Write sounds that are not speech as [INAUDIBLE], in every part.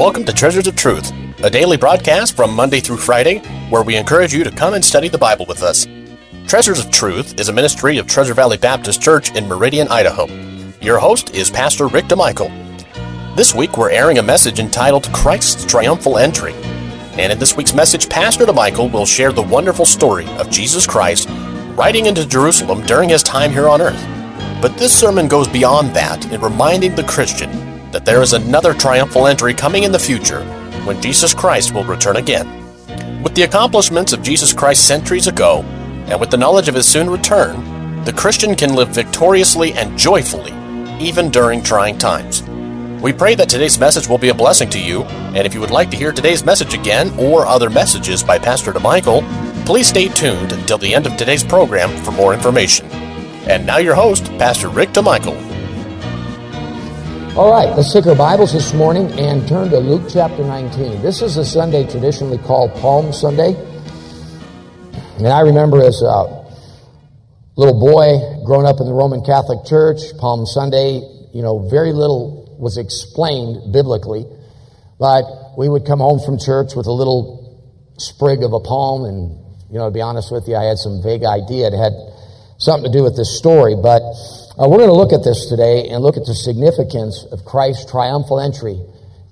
Welcome to Treasures of Truth, a daily broadcast from Monday through Friday where we encourage you to come and study the Bible with us. Treasures of Truth is a ministry of Treasure Valley Baptist Church in Meridian, Idaho. Your host is Pastor Rick DeMichael. This week we're airing a message entitled Christ's Triumphal Entry. And in this week's message, Pastor DeMichael will share the wonderful story of Jesus Christ riding into Jerusalem during his time here on earth. But this sermon goes beyond that in reminding the Christian that there is another triumphal entry coming in the future when Jesus Christ will return again. With the accomplishments of Jesus Christ centuries ago, and with the knowledge of his soon return, the Christian can live victoriously and joyfully, even during trying times. We pray that today's message will be a blessing to you, and if you would like to hear today's message again or other messages by Pastor DeMichael, please stay tuned until the end of today's program for more information. And now your host, Pastor Rick DeMichael. All right, let's take our Bibles this morning and turn to Luke chapter 19. This is a Sunday traditionally called Palm Sunday. And I remember as a little boy growing up in the Roman Catholic Church, Palm Sunday, you know, very little was explained biblically. But we would come home from church with a little sprig of a palm, and, you know, to be honest with you, I had some vague idea it had something to do with this story. But uh, we're going to look at this today and look at the significance of Christ's triumphal entry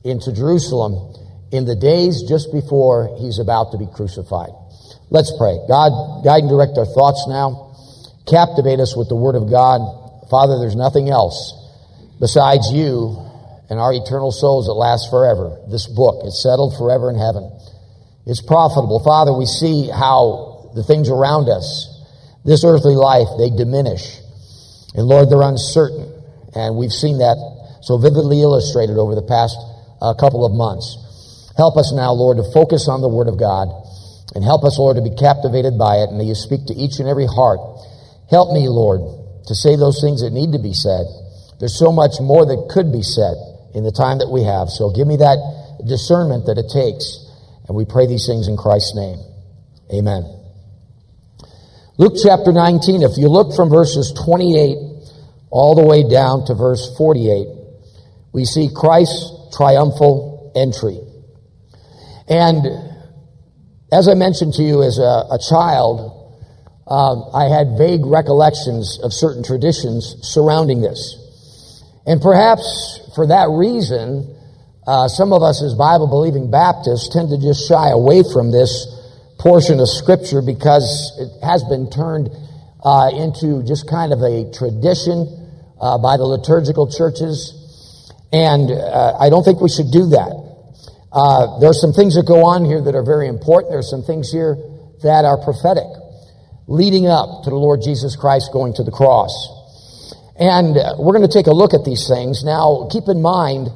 into Jerusalem in the days just before he's about to be crucified. Let's pray. God, guide and direct our thoughts now. Captivate us with the Word of God. Father, there's nothing else besides you and our eternal souls that last forever. This book is settled forever in heaven. It's profitable. Father, we see how the things around us, this earthly life, they diminish. And Lord, they're uncertain. And we've seen that so vividly illustrated over the past uh, couple of months. Help us now, Lord, to focus on the Word of God. And help us, Lord, to be captivated by it. And may you speak to each and every heart. Help me, Lord, to say those things that need to be said. There's so much more that could be said in the time that we have. So give me that discernment that it takes. And we pray these things in Christ's name. Amen. Luke chapter 19, if you look from verses 28 all the way down to verse 48, we see Christ's triumphal entry. And as I mentioned to you as a, a child, um, I had vague recollections of certain traditions surrounding this. And perhaps for that reason, uh, some of us as Bible believing Baptists tend to just shy away from this portion of Scripture because it has been turned uh, into just kind of a tradition uh, by the liturgical churches. And uh, I don't think we should do that. Uh, there are some things that go on here that are very important. There are some things here that are prophetic, leading up to the Lord Jesus Christ going to the cross. And uh, we're going to take a look at these things. Now, keep in mind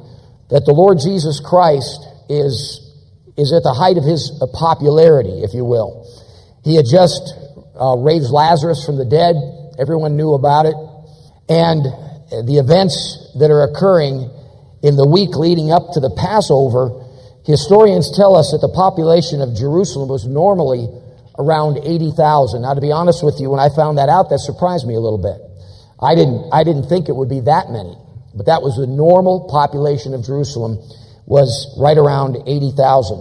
that the Lord Jesus Christ is is at the height of his uh, popularity, if you will. He had just uh, raised Lazarus from the dead. Everyone knew about it. And the events that are occurring in the week leading up to the Passover, historians tell us that the population of Jerusalem was normally around 80,000. Now, to be honest with you, when I found that out, that surprised me a little bit. I didn't, I didn't think it would be that many, but that was the normal population of Jerusalem was right around 80,000.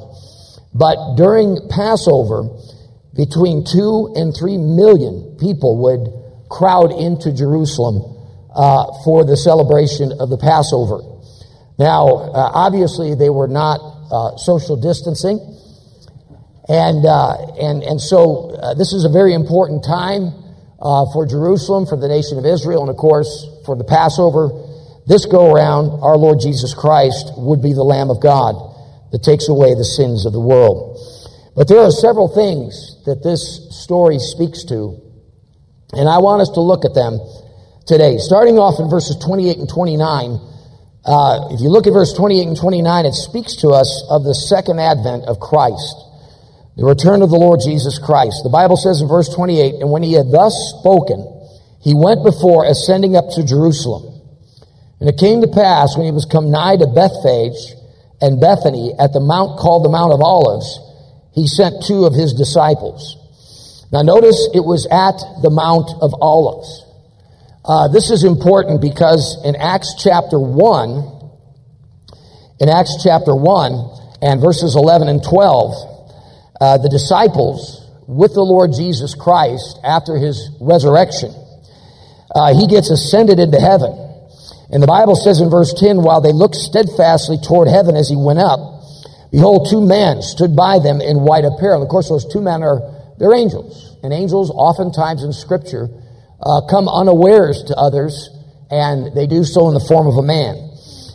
But during Passover, between two and three million people would crowd into Jerusalem uh, for the celebration of the Passover. Now, uh, obviously, they were not uh, social distancing, and uh, and and so uh, this is a very important time uh, for Jerusalem, for the nation of Israel, and of course for the Passover. This go around, our Lord Jesus Christ would be the Lamb of God that takes away the sins of the world. But there are several things that this story speaks to, and I want us to look at them today. Starting off in verses 28 and 29, uh, if you look at verse 28 and 29, it speaks to us of the second advent of Christ, the return of the Lord Jesus Christ. The Bible says in verse 28, And when he had thus spoken, he went before ascending up to Jerusalem. And it came to pass when he was come nigh to Bethphage and Bethany at the mount called the Mount of Olives, he sent two of his disciples. Now notice it was at the Mount of Olives. Uh, this is important because in Acts chapter 1, in Acts chapter 1 and verses 11 and 12, uh, the disciples with the Lord Jesus Christ after his resurrection, uh, he gets ascended into heaven. And the Bible says in verse 10, while they looked steadfastly toward heaven as he went up, behold, two men stood by them in white apparel. Of course, those two men are, they're angels. And angels, oftentimes in Scripture, uh, come unawares to others, and they do so in the form of a man.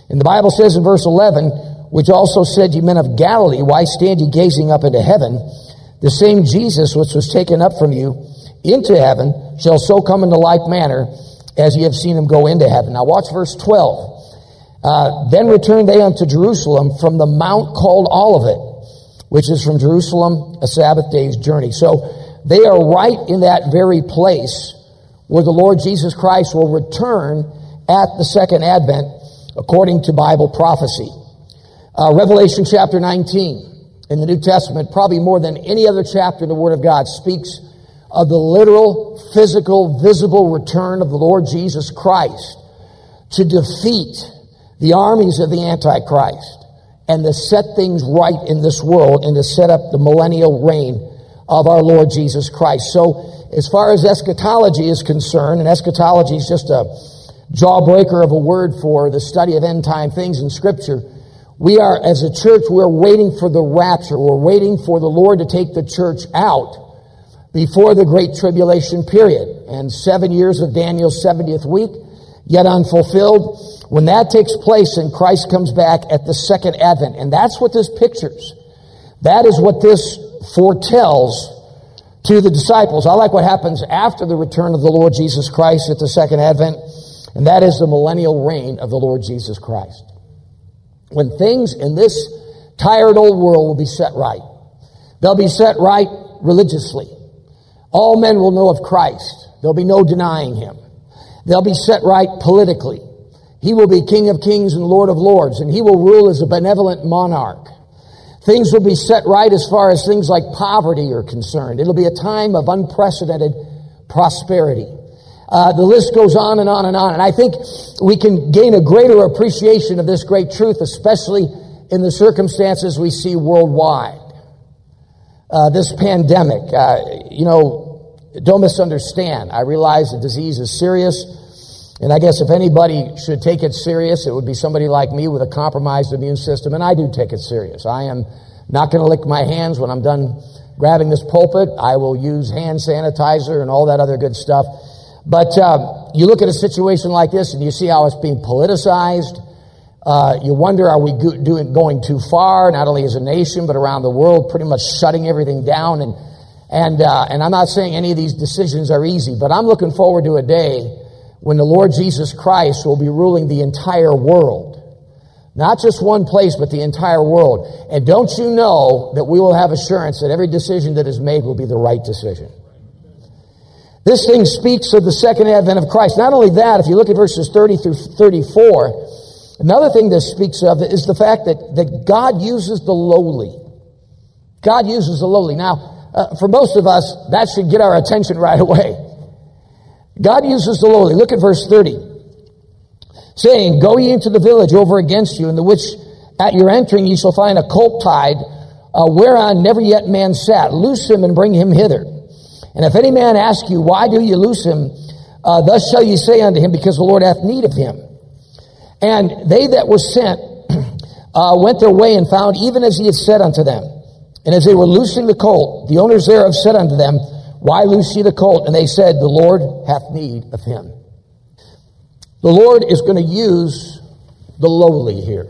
And the Bible says in verse 11, which also said, Ye men of Galilee, why stand ye gazing up into heaven? The same Jesus which was taken up from you into heaven shall so come in the like manner as ye have seen him go into heaven. Now watch verse 12. Uh, then returned they unto Jerusalem from the mount called Olivet, which is from Jerusalem a Sabbath day's journey. So they are right in that very place where the Lord Jesus Christ will return at the second advent according to Bible prophecy. Uh, Revelation chapter 19 in the New Testament, probably more than any other chapter in the Word of God, speaks of the literal, physical, visible return of the Lord Jesus Christ to defeat the armies of the Antichrist and to set things right in this world and to set up the millennial reign of our Lord Jesus Christ. So, as far as eschatology is concerned, and eschatology is just a jawbreaker of a word for the study of end time things in Scripture, we are, as a church, we're waiting for the rapture. We're waiting for the Lord to take the church out before the great tribulation period. And seven years of Daniel's 70th week, yet unfulfilled. When that takes place and Christ comes back at the second advent, and that's what this pictures. That is what this foretells to the disciples. I like what happens after the return of the Lord Jesus Christ at the second advent, and that is the millennial reign of the Lord Jesus Christ. When things in this tired old world will be set right. They'll be set right religiously. All men will know of Christ. There'll be no denying him. They'll be set right politically. He will be King of kings and Lord of lords, and he will rule as a benevolent monarch. Things will be set right as far as things like poverty are concerned. It'll be a time of unprecedented prosperity. Uh, the list goes on and on and on. And I think we can gain a greater appreciation of this great truth, especially in the circumstances we see worldwide. Uh, this pandemic, uh, you know, don't misunderstand. I realize the disease is serious. And I guess if anybody should take it serious, it would be somebody like me with a compromised immune system, and I do take it serious. I am not going to lick my hands when I'm done grabbing this pulpit. I will use hand sanitizer and all that other good stuff. But uh, you look at a situation like this, and you see how it's being politicized. Uh, you wonder, are we go- doing, going too far, not only as a nation, but around the world, pretty much shutting everything down? And, and, uh, and I'm not saying any of these decisions are easy, but I'm looking forward to a day when the Lord Jesus Christ will be ruling the entire world. Not just one place, but the entire world. And don't you know that we will have assurance that every decision that is made will be the right decision? This thing speaks of the second advent of Christ. Not only that, if you look at verses 30 through 34, another thing this speaks of is the fact that, that God uses the lowly. God uses the lowly. Now, uh, for most of us, that should get our attention right away. God uses the lowly. Look at verse 30. Saying, Go ye into the village over against you, in the which at your entering ye shall find a colt tied, uh, whereon never yet man sat. Loose him and bring him hither. And if any man ask you, Why do you loose him? Uh, thus shall ye say unto him, Because the Lord hath need of him. And they that were sent [CLEARS THROAT] uh, went their way and found even as he had said unto them. And as they were loosing the colt, the owners thereof said unto them, why loose ye the colt? And they said, The Lord hath need of him. The Lord is going to use the lowly here.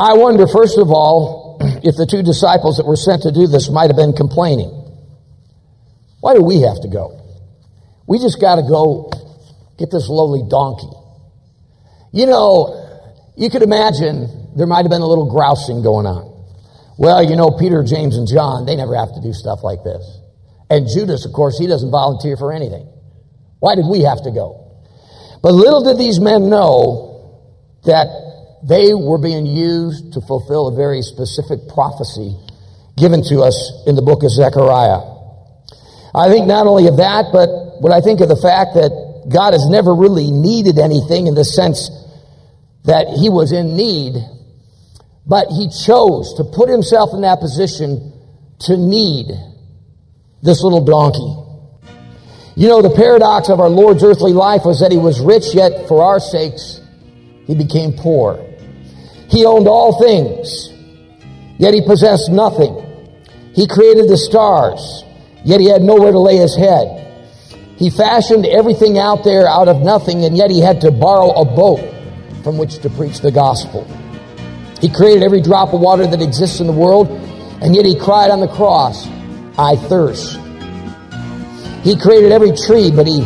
I wonder, first of all, [CLEARS THROAT] if the two disciples that were sent to do this might have been complaining. Why do we have to go? We just got to go get this lowly donkey. You know, you could imagine there might have been a little grousing going on. Well, you know, Peter, James, and John, they never have to do stuff like this. And Judas, of course, he doesn't volunteer for anything. Why did we have to go? But little did these men know that they were being used to fulfill a very specific prophecy given to us in the book of Zechariah. I think not only of that, but when I think of the fact that God has never really needed anything in the sense that he was in need, But he chose to put himself in that position to need this little donkey. You know, the paradox of our Lord's earthly life was that he was rich, yet for our sakes, he became poor. He owned all things, yet he possessed nothing. He created the stars, yet he had nowhere to lay his head. He fashioned everything out there out of nothing, and yet he had to borrow a boat from which to preach the gospel. He created every drop of water that exists in the world, and yet he cried on the cross, I thirst. He created every tree, but he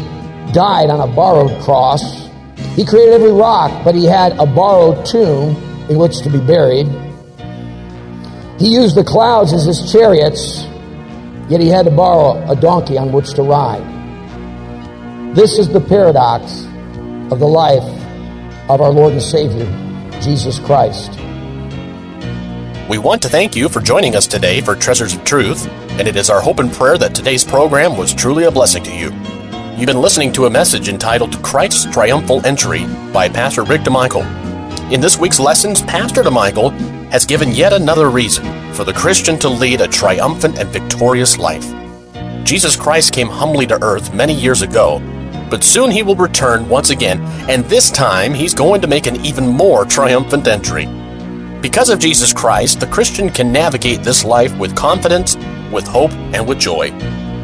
died on a borrowed cross. He created every rock, but he had a borrowed tomb in which to be buried. He used the clouds as his chariots, yet he had to borrow a donkey on which to ride. This is the paradox of the life of our Lord and Savior, Jesus Christ. We want to thank you for joining us today for Treasures of Truth, and it is our hope and prayer that today's program was truly a blessing to you. You've been listening to a message entitled Christ's Triumphal Entry by Pastor Rick DeMichael. In this week's lessons, Pastor DeMichael has given yet another reason for the Christian to lead a triumphant and victorious life. Jesus Christ came humbly to earth many years ago, but soon he will return once again, and this time he's going to make an even more triumphant entry. Because of Jesus Christ, the Christian can navigate this life with confidence, with hope, and with joy.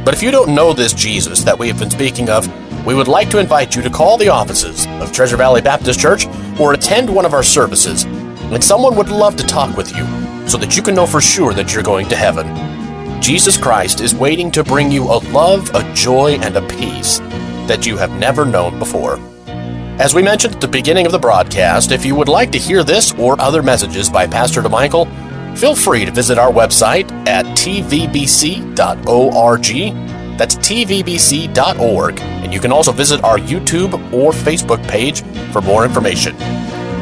But if you don't know this Jesus that we have been speaking of, we would like to invite you to call the offices of Treasure Valley Baptist Church or attend one of our services, and someone would love to talk with you so that you can know for sure that you're going to heaven. Jesus Christ is waiting to bring you a love, a joy, and a peace that you have never known before. As we mentioned at the beginning of the broadcast, if you would like to hear this or other messages by Pastor DeMichael, feel free to visit our website at tvbc.org. That's tvbc.org. And you can also visit our YouTube or Facebook page for more information.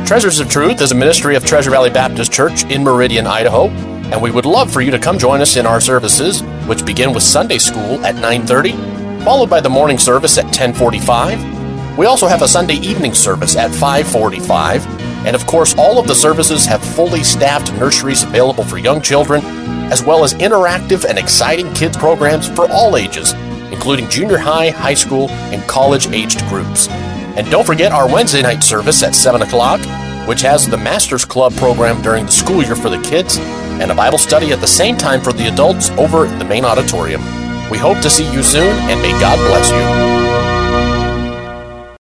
Treasures of Truth is a ministry of Treasure Valley Baptist Church in Meridian, Idaho, and we would love for you to come join us in our services, which begin with Sunday school at 9:30, followed by the morning service at 10:45 we also have a Sunday evening service at 545, and of course, all of the services have fully staffed nurseries available for young children, as well as interactive and exciting kids programs for all ages, including junior high, high school, and college-aged groups. And don't forget our Wednesday night service at 7 o'clock, which has the Masters Club program during the school year for the kids, and a Bible study at the same time for the adults over the main auditorium. We hope to see you soon, and may God bless you.